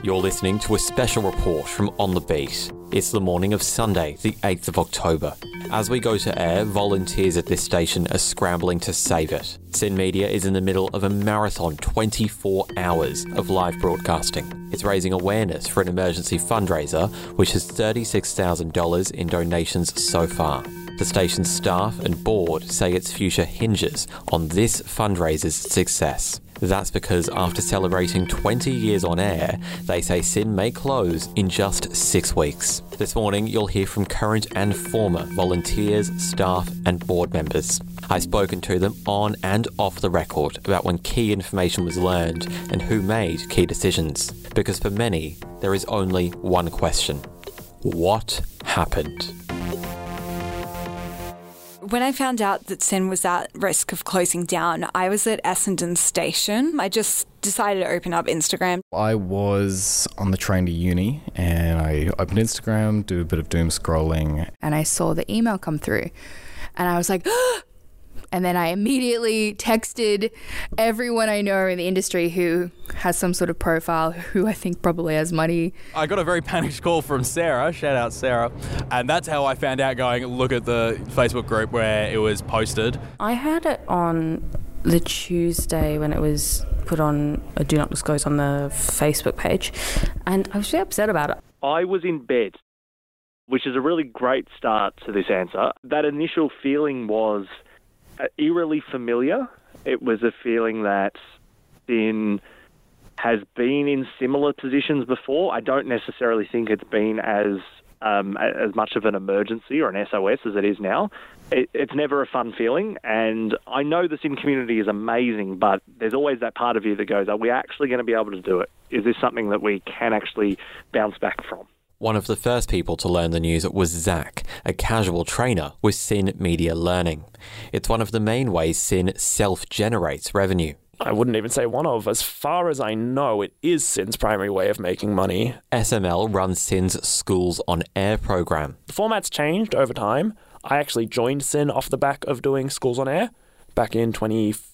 You're listening to a special report from On the Beat. It's the morning of Sunday, the 8th of October. As we go to air, volunteers at this station are scrambling to save it. SYN Media is in the middle of a marathon 24 hours of live broadcasting. It's raising awareness for an emergency fundraiser, which has $36,000 in donations so far. The station's staff and board say its future hinges on this fundraiser's success. That's because after celebrating 20 years on air, they say SYN may close in just six weeks. This morning, you'll hear from current and former volunteers, staff, and board members. I've spoken to them on and off the record about when key information was learned and who made key decisions. Because for many, there is only one question What happened? When I found out that SYN was at risk of closing down, I was at Essendon Station. I just decided to open up Instagram. I was on the train to uni and I opened Instagram, do a bit of doom scrolling. And I saw the email come through and I was like, oh, and then I immediately texted everyone I know in the industry who has some sort of profile, who I think probably has money. I got a very panicked call from Sarah, shout out Sarah, and that's how I found out going, look at the Facebook group where it was posted. I had it on the Tuesday when it was put on a do not disclose on the Facebook page, and I was really upset about it. I was in bed, which is a really great start to this answer. That initial feeling was eerily familiar. It was a feeling that SYN has been in similar positions before. I don't necessarily think it's been as um, as much of an emergency or an SOS as it is now. It, it's never a fun feeling, and I know the SYN community is amazing, but there's always that part of you that goes, "Are we actually going to be able to do it? Is this something that we can actually bounce back from?" One of the first people to learn the news was Zach, a casual trainer with SYN Media Learning. It's one of the main ways SYN self generates revenue. I wouldn't even say one of. As far as I know, it is SYN's primary way of making money. SML runs SYN's Schools on Air program. The format's changed over time. I actually joined SYN off the back of doing Schools on Air back in 2014.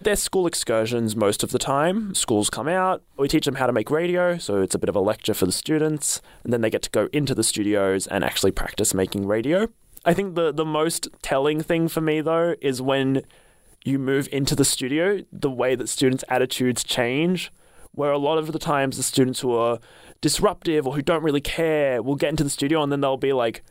They're school excursions most of the time. Schools come out, we teach them how to make radio, so it's a bit of a lecture for the students, and then they get to go into the studios and actually practice making radio. I think the, the most telling thing for me, though, is when you move into the studio, the way that students' attitudes change. Where a lot of the times the students who are disruptive or who don't really care will get into the studio and then they'll be like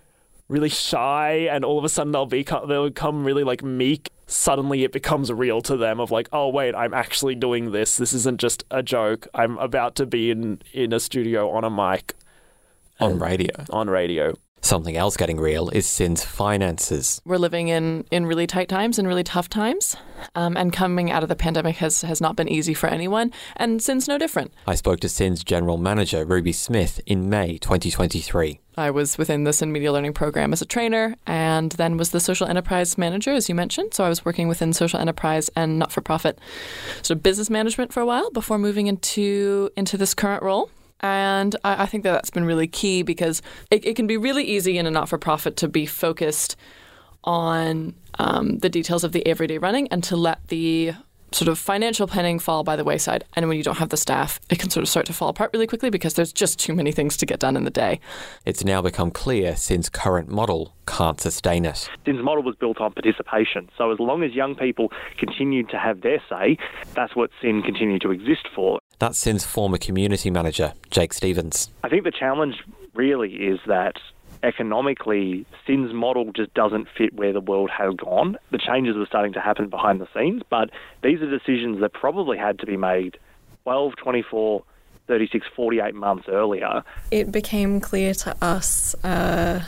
really shy and all of a sudden they'll be they'll become really like meek. Suddenly it becomes real to them of like, oh wait, I'm actually doing this. This isn't just a joke. I'm about to be in in a studio on a mic. On radio. On radio. Something else getting real is SYN's finances. We're living in, in really tight times and really tough times, um, and coming out of the pandemic has, has not been easy for anyone, and SYN's no different. I spoke to SYN's general manager, Ruby Smith, in May 2023. I was within the SYN Media Learning Program as a trainer and then was the social enterprise manager, as you mentioned. So I was working within social enterprise and not for profit sort of business management for a while before moving into into this current role. And I, I think that that's been really key because it, it can be really easy in a not for profit to be focused on um, the details of the everyday running and to let the sort of financial planning fall by the wayside. And when you don't have the staff, it can sort of start to fall apart really quickly because there's just too many things to get done in the day. It's now become clear SYN's current model can't sustain it. SYN's model was built on participation. So as long as young people continued to have their say, that's what SYN continued to exist for. That's SYN's former community manager, Jake Stevens. I think the challenge really is that economically, SYN's model just doesn't fit where the world has gone. The changes were starting to happen behind the scenes, but these are decisions that probably had to be made 12, 24, 36, 48 months earlier. It became clear to us. Uh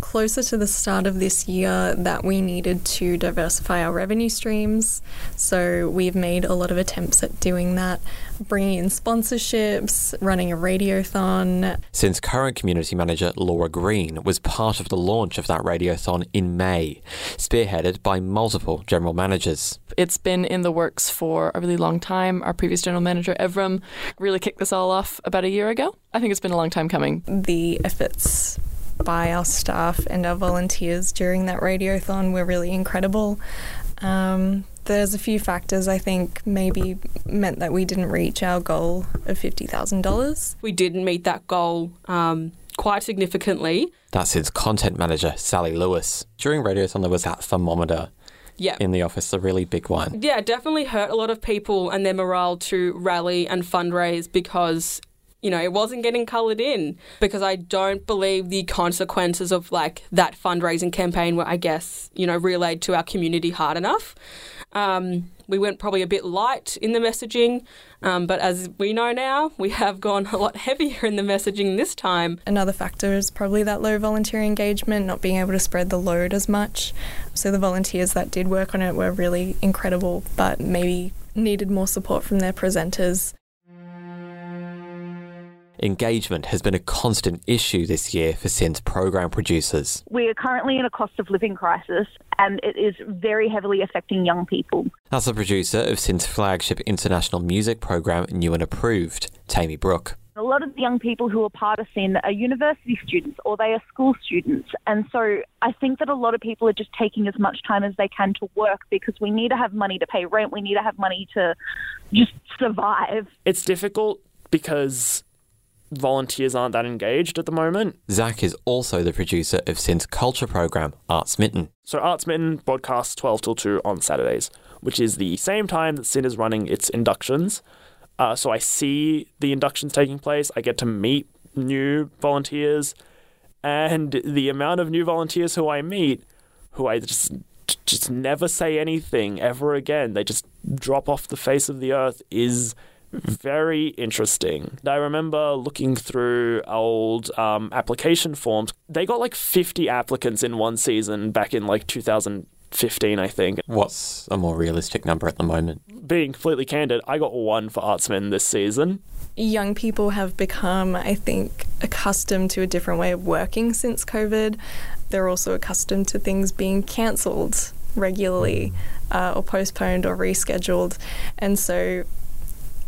closer to the start of this year that we needed to diversify our revenue streams. So we've made a lot of attempts at doing that, bringing in sponsorships, running a radiothon. SYN's current community manager, Laura Green, was part of the launch of that radiothon in May, spearheaded by multiple general managers. It's been in the works for a really long time. Our previous general manager, Evram, really kicked this all off about a year ago. I think it's been a long time coming. The efforts by our staff and our volunteers during that radiothon were really incredible. Um, there's a few factors I think maybe meant that we didn't reach our goal of $50,000. We didn't meet that goal um, quite significantly. That's its content manager, Sally Lewis. During Radiothon, there was that thermometer Yeah. in the office, the really big one. Yeah, definitely hurt a lot of people and their morale to rally and fundraise because, you know, it wasn't getting coloured in. Because I don't believe the consequences of like that fundraising campaign were, I guess, you know, relayed to our community hard enough. Um, we went probably a bit light in the messaging, um, but as we know now, we have gone a lot heavier in the messaging this time. Another factor is probably that low volunteer engagement, not being able to spread the load as much. So the volunteers that did work on it were really incredible, but maybe needed more support from their presenters. Engagement has been a constant issue this year for SYN's program producers. We are currently in a cost of living crisis and it is very heavily affecting young people. That's the producer of SYN's flagship international music program, New and Approved, Tammy Brook. A lot of the young people who are part of SYN are university students or they are school students. And so I think that a lot of people are just taking as much time as they can to work because we need to have money to pay rent. We need to have money to just survive. It's difficult because volunteers aren't that engaged at the moment. Zach is also the producer of SYN's culture program, Art Smitten. So Art Smitten broadcasts 12 till 2 on Saturdays, which is the same time that SYN is running its inductions. Uh, so I see the inductions taking place. I get to meet new volunteers, and the amount of new volunteers who I meet, who I just just never say anything ever again. They just drop off the face of the earth. Is very interesting. I remember looking through old um, application forms. They got like 50 applicants in one season back in like 2015, I think. What's a more realistic number at the moment? Being completely candid, I got one for Artsman this season. Young people have become, I think, accustomed to a different way of working since COVID. They're also accustomed to things being cancelled regularly uh, or postponed or rescheduled. And so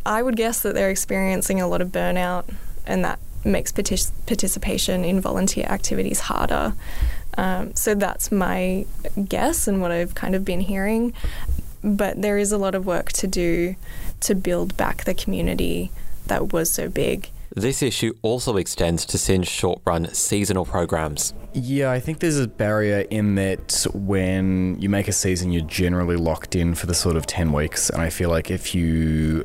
I would guess that they're experiencing a lot of burnout, and that makes partic- participation in volunteer activities harder. Um, so that's my guess and what I've kind of been hearing. But there is a lot of work to do to build back the community that was so big. This issue also extends to SYN's short run seasonal programs. Yeah, I think there's a barrier in that when you make a season, you're generally locked in for the sort of 10 weeks. And I feel like if you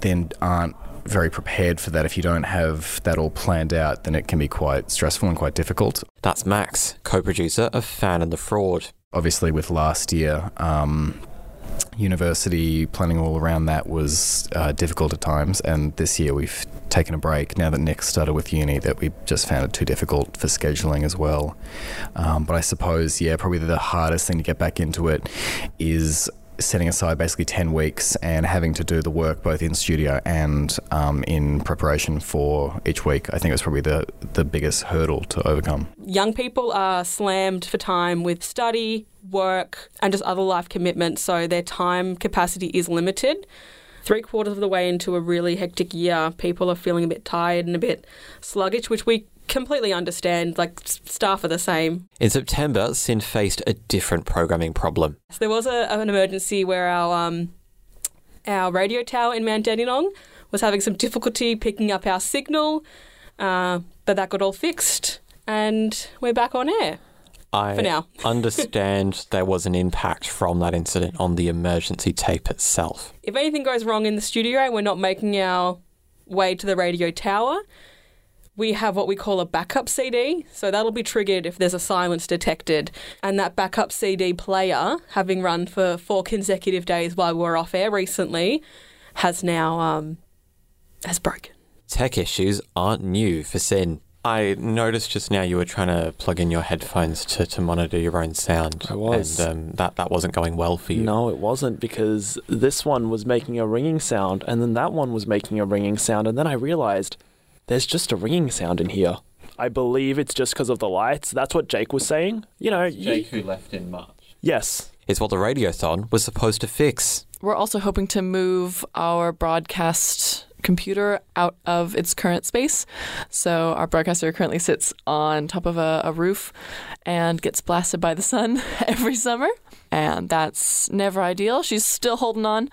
then aren't very prepared for that, if you don't have that all planned out, then it can be quite stressful and quite difficult. That's Max, co producer of Fan and the Fraud. Obviously, with last year, um, university planning all around that was uh, difficult at times, and this year we've taken a break now that Nick started with uni that we just found it too difficult for scheduling as well. Um, but I suppose, yeah, probably the hardest thing to get back into it is setting aside basically 10 weeks and having to do the work both in studio and um, in preparation for each week. I think it's probably the, the biggest hurdle to overcome. Young people are slammed for time with study, work, and just other life commitments, so their time capacity is limited. Three quarters of the way into a really hectic year, people are feeling a bit tired and a bit sluggish, which we completely understand. Like, staff are the same. In September, SYN faced a different programming problem. So there was a, an emergency where our um, our radio tower in Mount Dandenong was having some difficulty picking up our signal, uh, but that got all fixed, and we're back on air. I For now. understand there was an impact from that incident on the emergency tape itself. If anything goes wrong in the studio and we're not making our way to the radio tower, we have what we call a backup CD. So that'll be triggered if there's a silence detected. And that backup CD player, having run for four consecutive days while we were off air recently, has now um, has broken. Tech issues aren't new for SYN. I noticed just now you were trying to plug in your headphones to, to monitor your own sound. I was. And um, that, that wasn't going well for you. No, it wasn't because this one was making a ringing sound, and then that one was making a ringing sound, and then I realized there's just a ringing sound in here. I believe it's just because of the lights. That's what Jake was saying. You know, you- who left in March. yes. It's what the Radiothon was supposed to fix. We're also hoping to move our broadcast computer out of its current space. So our broadcaster currently sits on top of a, a roof and gets blasted by the sun every summer. And that's never ideal. She's still holding on,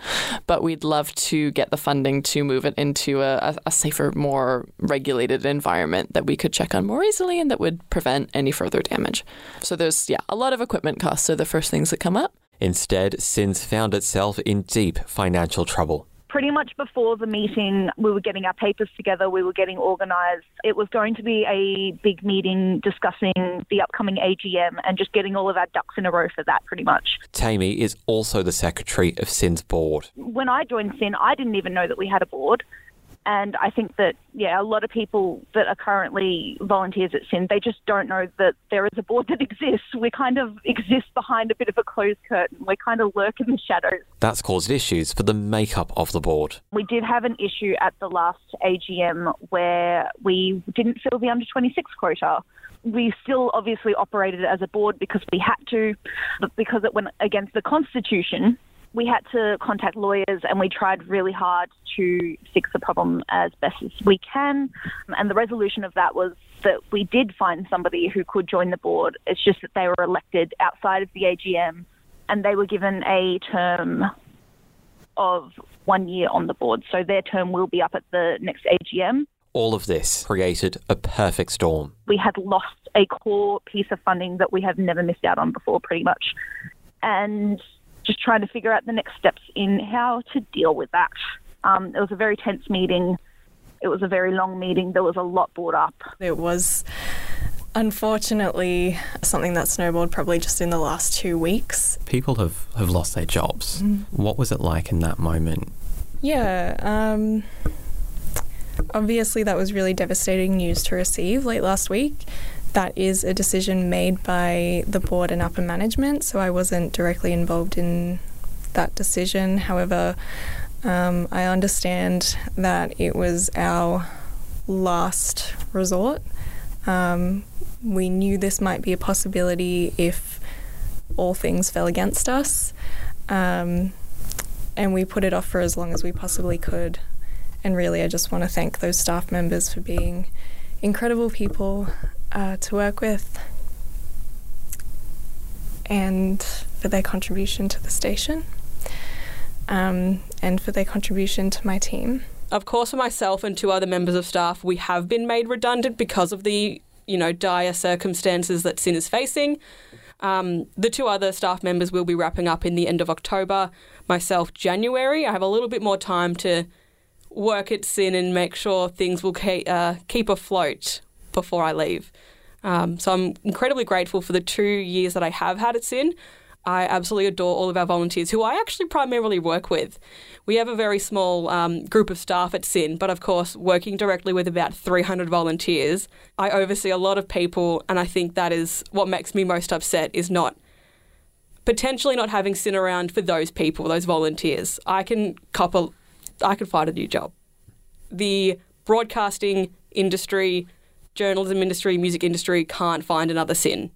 but we'd love to get the funding to move it into a, a safer, more regulated environment that we could check on more easily and that would prevent any further damage. So there's, yeah, a lot of equipment costs are the first things that come up. Instead, SYN's found itself in deep financial trouble pretty much before the meeting, we were getting our papers together, we were getting organised. It was going to be a big meeting discussing the upcoming AGM and just getting all of our ducks in a row for that, pretty much. Tammy is also the secretary of SYN's board. When I joined SYN, I didn't even know that we had a board. And I think that, yeah, a lot of people that are currently volunteers at SYN, they just don't know that there is a board that exists. We kind of exist behind a bit of a closed curtain. We kind of lurk in the shadows. That's caused issues for the makeup of the board. We did have an issue at the last AGM where we didn't fill the under 26 quota we still obviously operated as a board because we had to, but because it went against the constitution, we had to contact lawyers and we tried really hard to fix the problem as best as we can. And the resolution of that was that we did find somebody who could join the board. It's just that they were elected outside of the AGM and they were given a term of one year on the board. So their term will be up at the next AGM. All of this created a perfect storm. We had lost a core piece of funding that we have never missed out on before, pretty much. And just trying to figure out the next steps in how to deal with that. Um, it was a very tense meeting. It was a very long meeting. There was a lot brought up. It was unfortunately something that snowballed probably just in the last two weeks. People have, have lost their jobs. Mm. What was it like in that moment? Yeah, um, obviously that was really devastating news to receive late last week that is a decision made by the board and upper management, so I wasn't directly involved in that decision. However, um, I understand that it was our last resort. Um, we knew this might be a possibility if all things fell against us, um, and we put it off for as long as we possibly could. And really, I just want to thank those staff members for being incredible people uh, to work with and for their contribution to the station um, and for their contribution to my team. Of course, for myself and two other members of staff, we have been made redundant because of the you know dire circumstances that SYN is facing. Um, the two other staff members will be wrapping up in the end of October. Myself, January. I have a little bit more time to work at SYN and make sure things will ke- uh, keep afloat before I leave. Um, so I'm incredibly grateful for the two years that I have had at SYN. I absolutely adore all of our volunteers who I actually primarily work with. We have a very small um, group of staff at SYN, but of course, working directly with about 300 volunteers, I oversee a lot of people, and I think that is what makes me most upset is not potentially not having SYN around for those people, those volunteers. I can couple, I can find a new job. The broadcasting industry journalism industry, music industry can't find another SYN.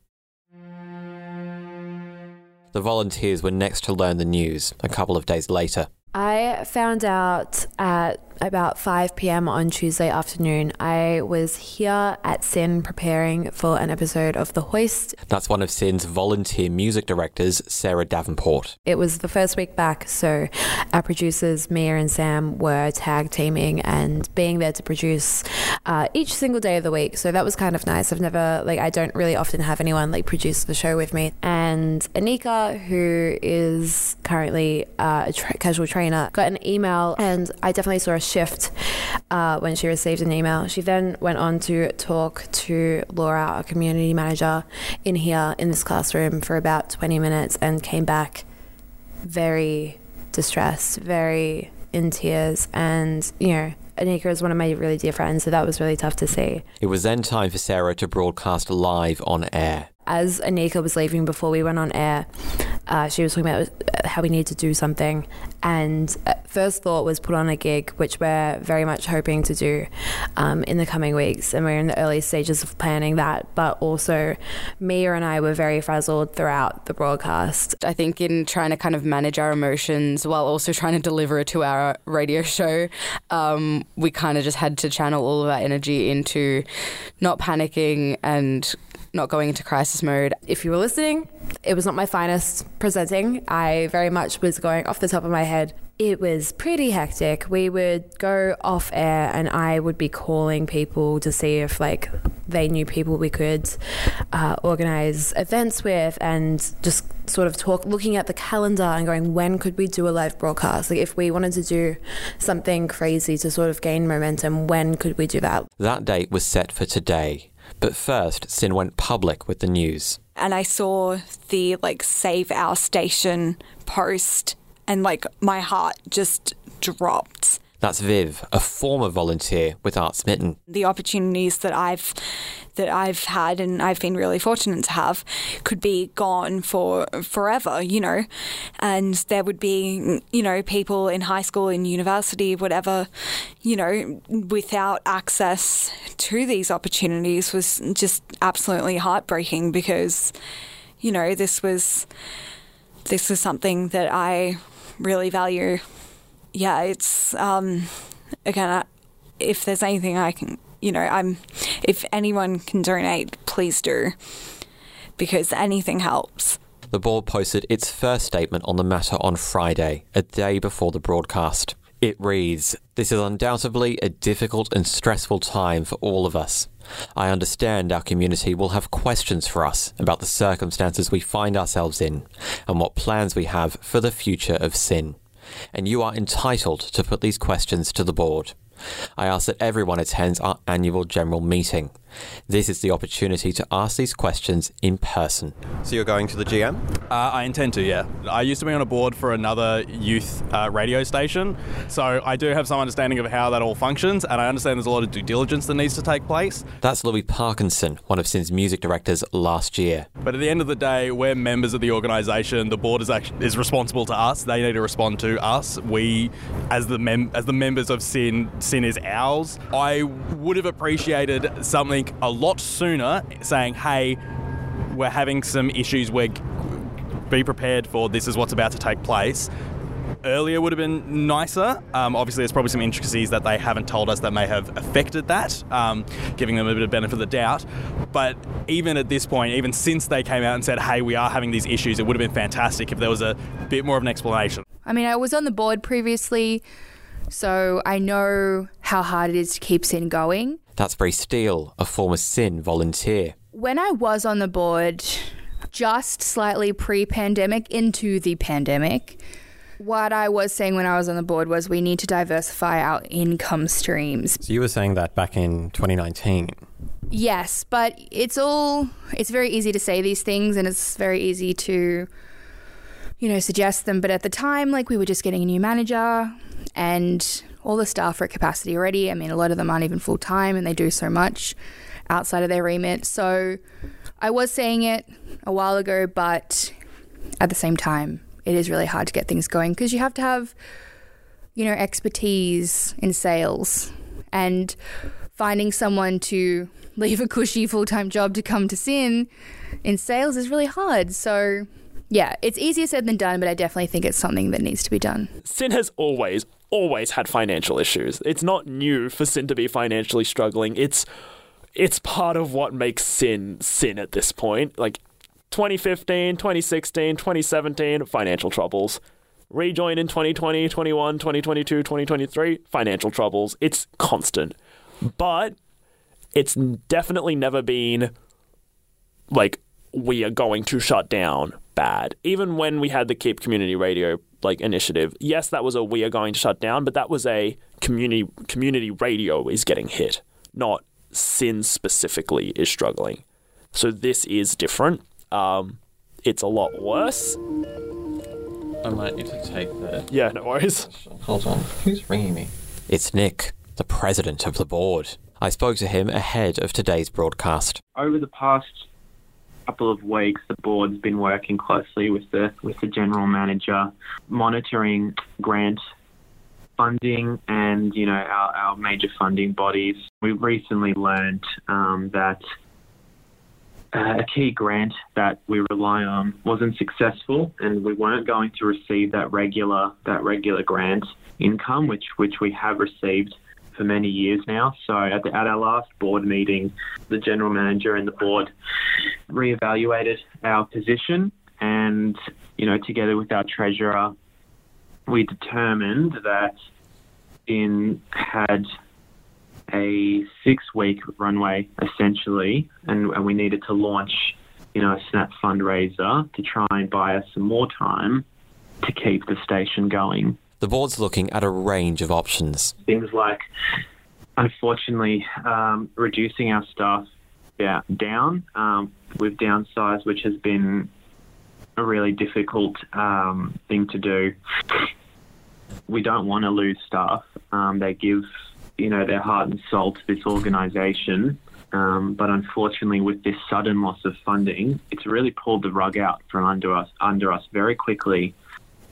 The volunteers were next to learn the news a couple of days later. I found out at about 5 p.m. on Tuesday afternoon, I was here at SYN preparing for an episode of The Hoist. That's one of SYN's volunteer music directors, Sarah Davenport. It was the first week back, so our producers, Mia and Sam, were tag teaming and being there to produce uh, each single day of the week. So that was kind of nice. I've never, like, I don't really often have anyone like produce the show with me. And Anika, who is currently uh, a tra- casual trainer, got an email, and I definitely saw a shift uh, when she received an email. She then went on to talk to Laura, our community manager, in here in this classroom for about 20 minutes and came back very distressed, very in tears. And, you know, Anika is one of my really dear friends, so that was really tough to see. It was then time for Sarah to broadcast live on air. As Anika was leaving before we went on air, Uh, she was talking about how we need to do something, and uh, first thought was put on a gig, which we're very much hoping to do um, in the coming weeks, and we're in the early stages of planning that. But also, Mia and I were very frazzled throughout the broadcast. I think in trying to kind of manage our emotions while also trying to deliver a two-hour radio show, um, we kind of just had to channel all of our energy into not panicking and not going into crisis mode. If you were listening, it was not my finest presenting. I very much was going off the top of my head. It was pretty hectic. We would go off air and I would be calling people to see if like they knew people we could uh, organize events with and just sort of talk looking at the calendar and going when could we do a live broadcast like if we wanted to do something crazy to sort of gain momentum when could we do that That date was set for today. But first, SYN went public with the news. and I saw the like save our station post and like my heart just dropped. That's Viv, a former volunteer with Art Smitten. The opportunities that I've that I've had and I've been really fortunate to have could be gone for forever, you know. And there would be, you know, people in high school, in university, whatever, you know, without access to these opportunities was just absolutely heartbreaking because, you know, this was this was something that I really value. Yeah, it's um, again, I- if there's anything I can, you know, I'm, if anyone can donate, please do, because anything helps. The board posted its first statement on the matter on Friday, a day before the broadcast. It reads This is undoubtedly a difficult and stressful time for all of us. I understand our community will have questions for us about the circumstances we find ourselves in and what plans we have for the future of SYN. And you are entitled to put these questions to the board. I ask that everyone attends our annual general meeting. This is the opportunity to ask these questions in person. So you're going to the GM? Uh, I intend to, yeah. I used to be on a board for another youth uh, radio station, so I do have some understanding of how that all functions, and I understand there's a lot of due diligence that needs to take place. That's Louis Parkinson, one of SYN's music directors last year. But at the end of the day, we're members of the organisation. The board is actually, is responsible to us. They need to respond to us. We, as the mem- as the members of SYN, SYN is ours. I would have appreciated something a lot sooner, saying, "Hey, we're having some issues. We're be prepared for this is what's about to take place." Earlier would have been nicer. Um, obviously, there's probably some intricacies that they haven't told us that may have affected that, um, giving them a bit of benefit of the doubt. But even at this point, even since they came out and said, hey, we are having these issues, it would have been fantastic if there was a bit more of an explanation. I mean, I was on the board previously, so I know how hard it is to keep SYN going. That's Steele, a former SYN volunteer. When I was on the board, just slightly pre pandemic into the pandemic, what I was saying when I was on the board was we need to diversify our income streams. So you were saying that back in 2019. Yes, but it's all it's very easy to say these things and it's very easy to you know suggest them, but at the time like we were just getting a new manager and all the staff are at capacity already. I mean, a lot of them aren't even full time and they do so much outside of their remit. So I was saying it a while ago, but at the same time, it is really hard to get things going because you have to have you know expertise in sales and finding someone to leave a cushy full-time job to come to SYN in sales is really hard so yeah it's easier said than done but i definitely think it's something that needs to be done SYN has always, always had financial issues. It's not new for SYN to be financially struggling. It's it's part of what makes SYN SYN at this point. Like 2015, 2016, 2017, financial troubles. Rejoin in 2020, 21, 2022, 2023, financial troubles. It's constant. But it's definitely never been like we are going to shut down bad. Even when we had the Keep Community Radio like initiative, yes, that was a we are going to shut down, but that was a community community radio is getting hit, not SYN specifically is struggling. So this is different. Um, it's a lot worse. I might need to take the. Yeah, no worries. Hold on. Who's ringing me? It's Nick, the president of the board. I spoke to him ahead of today's broadcast. over the past couple of weeks, the board's been working closely with the with the general manager, monitoring grant funding and you know our, our major funding bodies. We've recently learned um, that uh, a key grant that we rely on wasn't successful, and we weren't going to receive that regular that regular grant income, which which we have received for many years now. So at, the, at our last board meeting, the general manager and the board reevaluated our position, and you know together with our treasurer, we determined that in had a six week runway essentially, and, and we needed to launch, you know, a snap fundraiser to try and buy us some more time to keep the station going. The board's looking at a range of options. Things like, unfortunately, um, reducing our staff down. Um, we've downsized, which has been a really difficult um, thing to do. We don't want to lose staff. Um, they give, you know, their heart and soul to this organisation. Um, but unfortunately, with this sudden loss of funding, it's really pulled the rug out from under us, under us very quickly,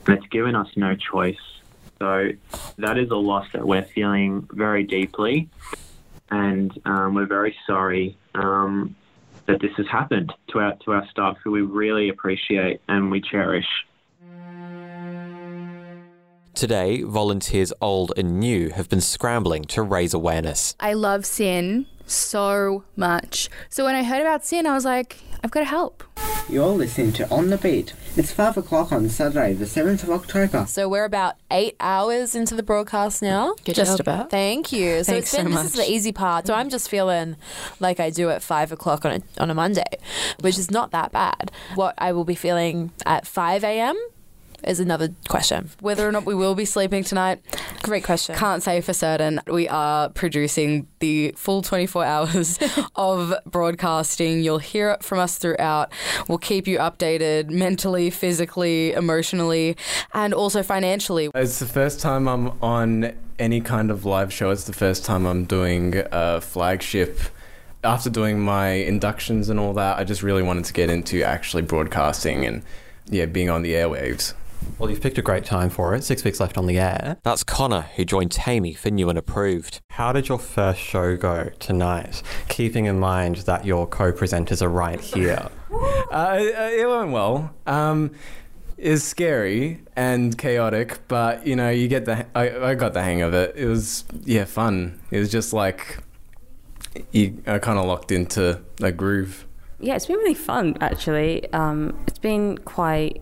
and it's given us no choice. So that is a loss that we're feeling very deeply, and um, we're very sorry um, that this has happened to our to our staff, who we really appreciate and we cherish. Today, volunteers old and new have been scrambling to raise awareness. I love SYN so much. So when I heard about SYN, I was like, I've got to help. You're listening to On the Beat. It's 5 o'clock on Saturday, the 7th of October. So we're about eight hours into the broadcast now. Good just job. about. Thank you. So Thanks it's been so this is the easy part. So I'm just feeling like I do at five o'clock on a on a Monday, which is not that bad. What I will be feeling at five a.m. is another question. Whether or not we will be sleeping tonight, great question. Can't say for certain. We are producing the full 24 hours of broadcasting. You'll hear it from us throughout. We'll keep you updated mentally, physically, emotionally, and also financially. It's the first time I'm on any kind of live show. It's the first time I'm doing a flagship. After doing my inductions and all that, I just really wanted to get into actually broadcasting and yeah, being on the airwaves. Well, you've picked a great time for it. Six weeks left on the air. That's Connor, who joined Tammy for New and Approved. How did your first show go tonight? Keeping in mind that your co presenters are right here. uh, it went well. Um, it's scary and chaotic, but you know, you get the. I, I got the hang of it. It was yeah, fun. It was just like you I kind of locked into a groove. Yeah, it's been really fun actually. Um, it's been quite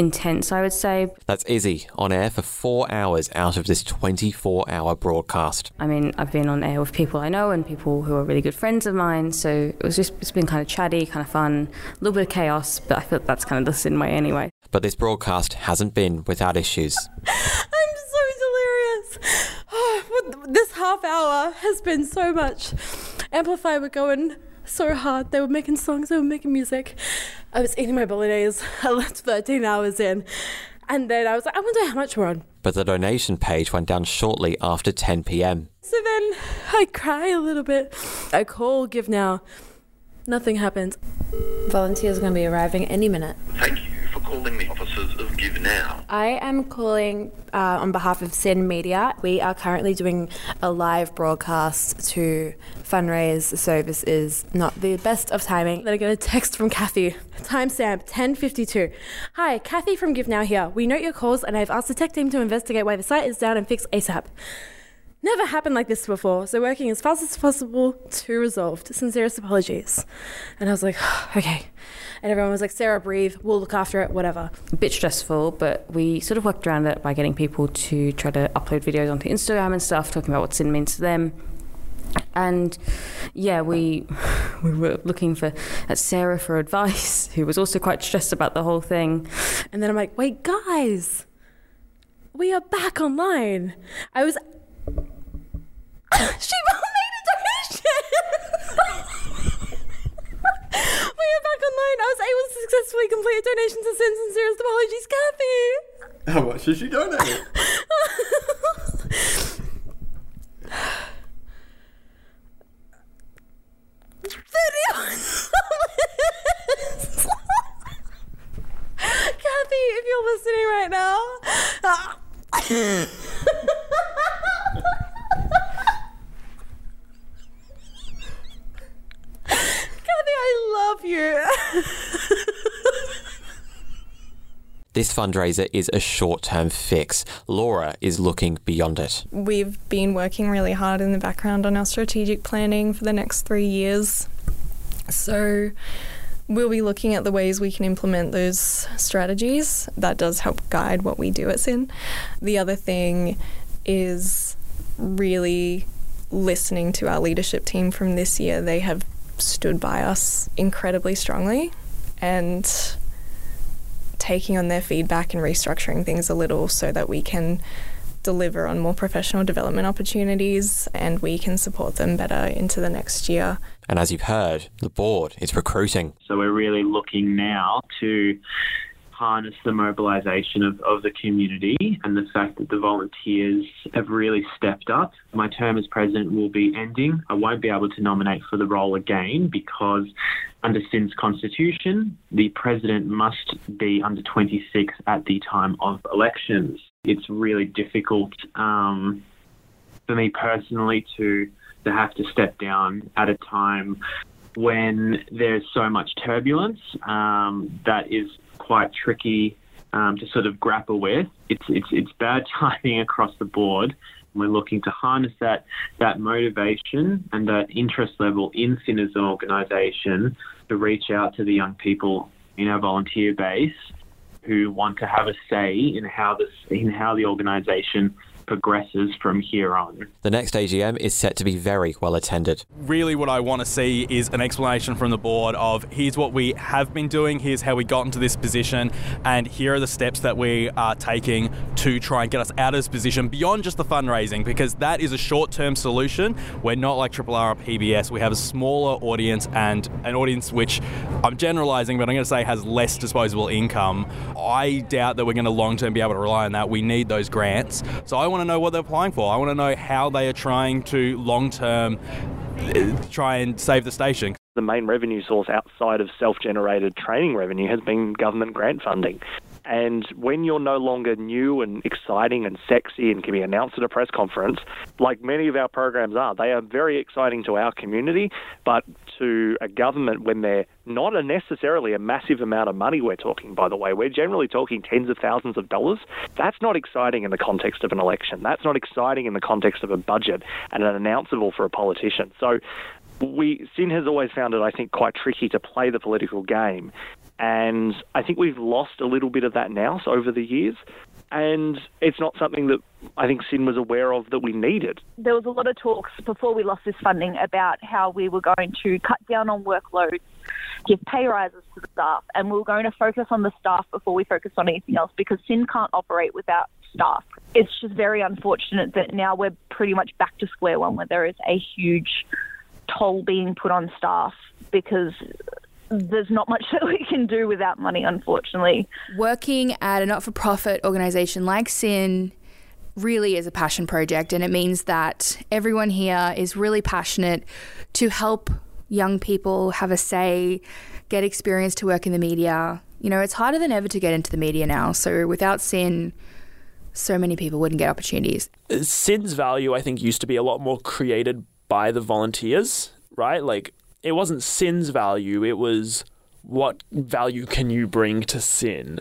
intense, I would say. That's Izzy on air for four hours out of this 24 hour broadcast. I mean, I've been on air with people I know and people who are really good friends of mine, so it was just, it's been kind of chatty, kind of fun, a little bit of chaos, but I feel that's kind of the SYN way anyway. But this broadcast hasn't been without issues. I'm so delirious. this half hour has been so much. Amplify, we're going so hard. They were making songs, they were making music. I was eating my bolognese. I left 13 hours in. And then I was like, I wonder how much we're on. But the donation page went down shortly after 10 pm. So then I cry a little bit. I call Give Now. Nothing happens. Volunteers are going to be arriving any minute. Thank you for calling the offices of Give Now. I am calling uh, on behalf of SYN Media. We are currently doing a live broadcast to fundraise, so this is not the best of timing. Then I get a text from Kathy. Timestamp 10:52. Hi, Kathy from Give Now here. We note your calls, and I've asked the tech team to investigate why the site is down and fix ASAP. Never happened like this before, so working as fast as possible to resolved. Sincerest apologies. And I was like, okay. And everyone was like, Sarah, breathe, we'll look after it, whatever. A bit stressful, but we sort of worked around it by getting people to try to upload videos onto Instagram and stuff, talking about what SYN means to them. And yeah, we we were looking for at Sarah for advice, who was also quite stressed about the whole thing. And then I'm like, wait, guys, we are back online. I was. she made a donation. we are back online. I was able to successfully complete a donation to SYN Sincerest Apologies Cafe. How much did she donate? Kathy, if you're listening right now. Ah. This fundraiser is a short term fix. Laura is looking beyond it. We've been working really hard in the background on our strategic planning for the next three years. So we'll be looking at the ways we can implement those strategies. That does help guide what we do at SYN. The other thing is really listening to our leadership team from this year. They have stood by us incredibly strongly and taking on their feedback and restructuring things a little so that we can deliver on more professional development opportunities and we can support them better into the next year. And as you've heard, the board is recruiting. So we're really looking now to harness the mobilisation of, of the community and the fact that the volunteers have really stepped up. My term as president will be ending. I won't be able to nominate for the role again because under SYN's constitution, the president must be under 26 at the time of elections. It's really difficult um, for me personally to to have to step down at a time when there's so much turbulence um, that is quite tricky um, to sort of grapple with. It's, it's, it's bad timing across the board. We're looking to harness that, that motivation and that interest level in SYN as an organisation to reach out to the young people in our volunteer base who want to have a say in how this in how the organisation progresses from here on. The next AGM is set to be very well attended. Really, what I want to see is an explanation from the board of here's what we have been doing, here's how we got into this position, and here are the steps that we are taking to try and get us out of this position beyond just the fundraising, because that is a short term solution. We're not like Triple R or PBS. We have a smaller audience and an audience which I'm generalizing, but I'm going to say has less disposable income. I doubt that we're going to long term be able to rely on that. We need those grants. So I want to know what they're applying for. I want to know how they are trying to long term uh, try and save the station. The main revenue source outside of self generated training revenue has been government grant funding. And when you're no longer new and exciting and sexy and can be announced at a press conference, like many of our programs are, they are very exciting to our community, but to a government when they're not a necessarily a massive amount of money we're talking, by the way. We're generally talking tens of thousands of dollars. That's not exciting in the context of an election. That's not exciting in the context of a budget and an announceable for a politician. So we SYN has always found it, I think, quite tricky to play the political game. And I think we've lost a little bit of that now so over the years. And it's not something that I think SYN was aware of that we needed. There was a lot of talks before we lost this funding about how we were going to cut down on workloads, give pay rises to the staff, and we were going to focus on the staff before we focused on anything else because SYN can't operate without staff. It's just very unfortunate that now we're pretty much back to square one where there is a huge toll being put on staff because there's not much that we can do without money, unfortunately. Working at a not for profit organization like SYN really is a passion project, and it means that everyone here is really passionate to help young people have a say, get experience to work in the media. You know, it's harder than ever to get into the media now. So without SYN, so many people wouldn't get opportunities. SYN's value, I think, used to be a lot more created by the volunteers, right? Like, it wasn't SYN's value, it was what value can you bring to SYN.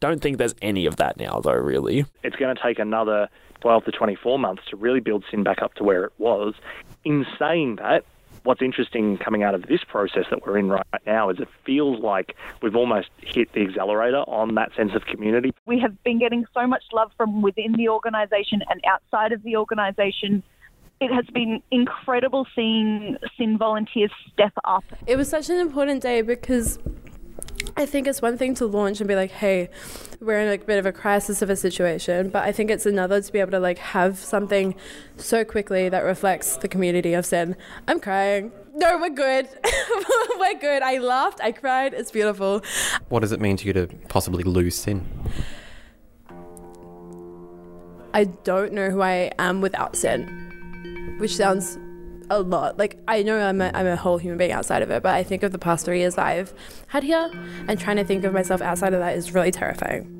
Don't think there's any of that now, though, really. It's going to take another 12 to 24 months to really build SYN back up to where it was. In saying that, what's interesting coming out of this process that we're in right now is it feels like we've almost hit the accelerator on that sense of community. We have been getting so much love from within the organisation and outside of the organisation. It has been incredible seeing SYN volunteers step up. It was such an important day because I think it's one thing to launch and be like, hey, we're in a bit of a crisis of a situation, but I think it's another to be able to like have something so quickly that reflects the community of SYN. I'm crying. No, we're good. we're good. I laughed, I cried. It's beautiful. What does it mean to you to possibly lose SYN? I don't know who I am without SYN, which sounds a lot. Like I know I'm a, I'm a whole human being outside of it, but I think of the past three years that I've had here, and trying to think of myself outside of that is really terrifying.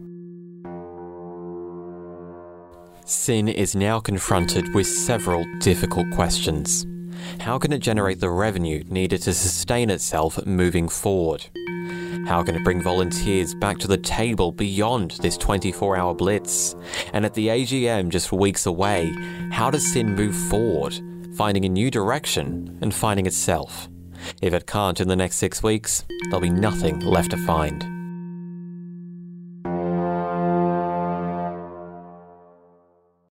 SYN is now confronted with several difficult questions. How can it generate the revenue needed to sustain itself moving forward? How can it bring volunteers back to the table beyond this 24 hour blitz? And at the AGM just weeks away, how does SYN move forward, finding a new direction and finding itself? If it can't in the next six weeks, there'll be nothing left to find.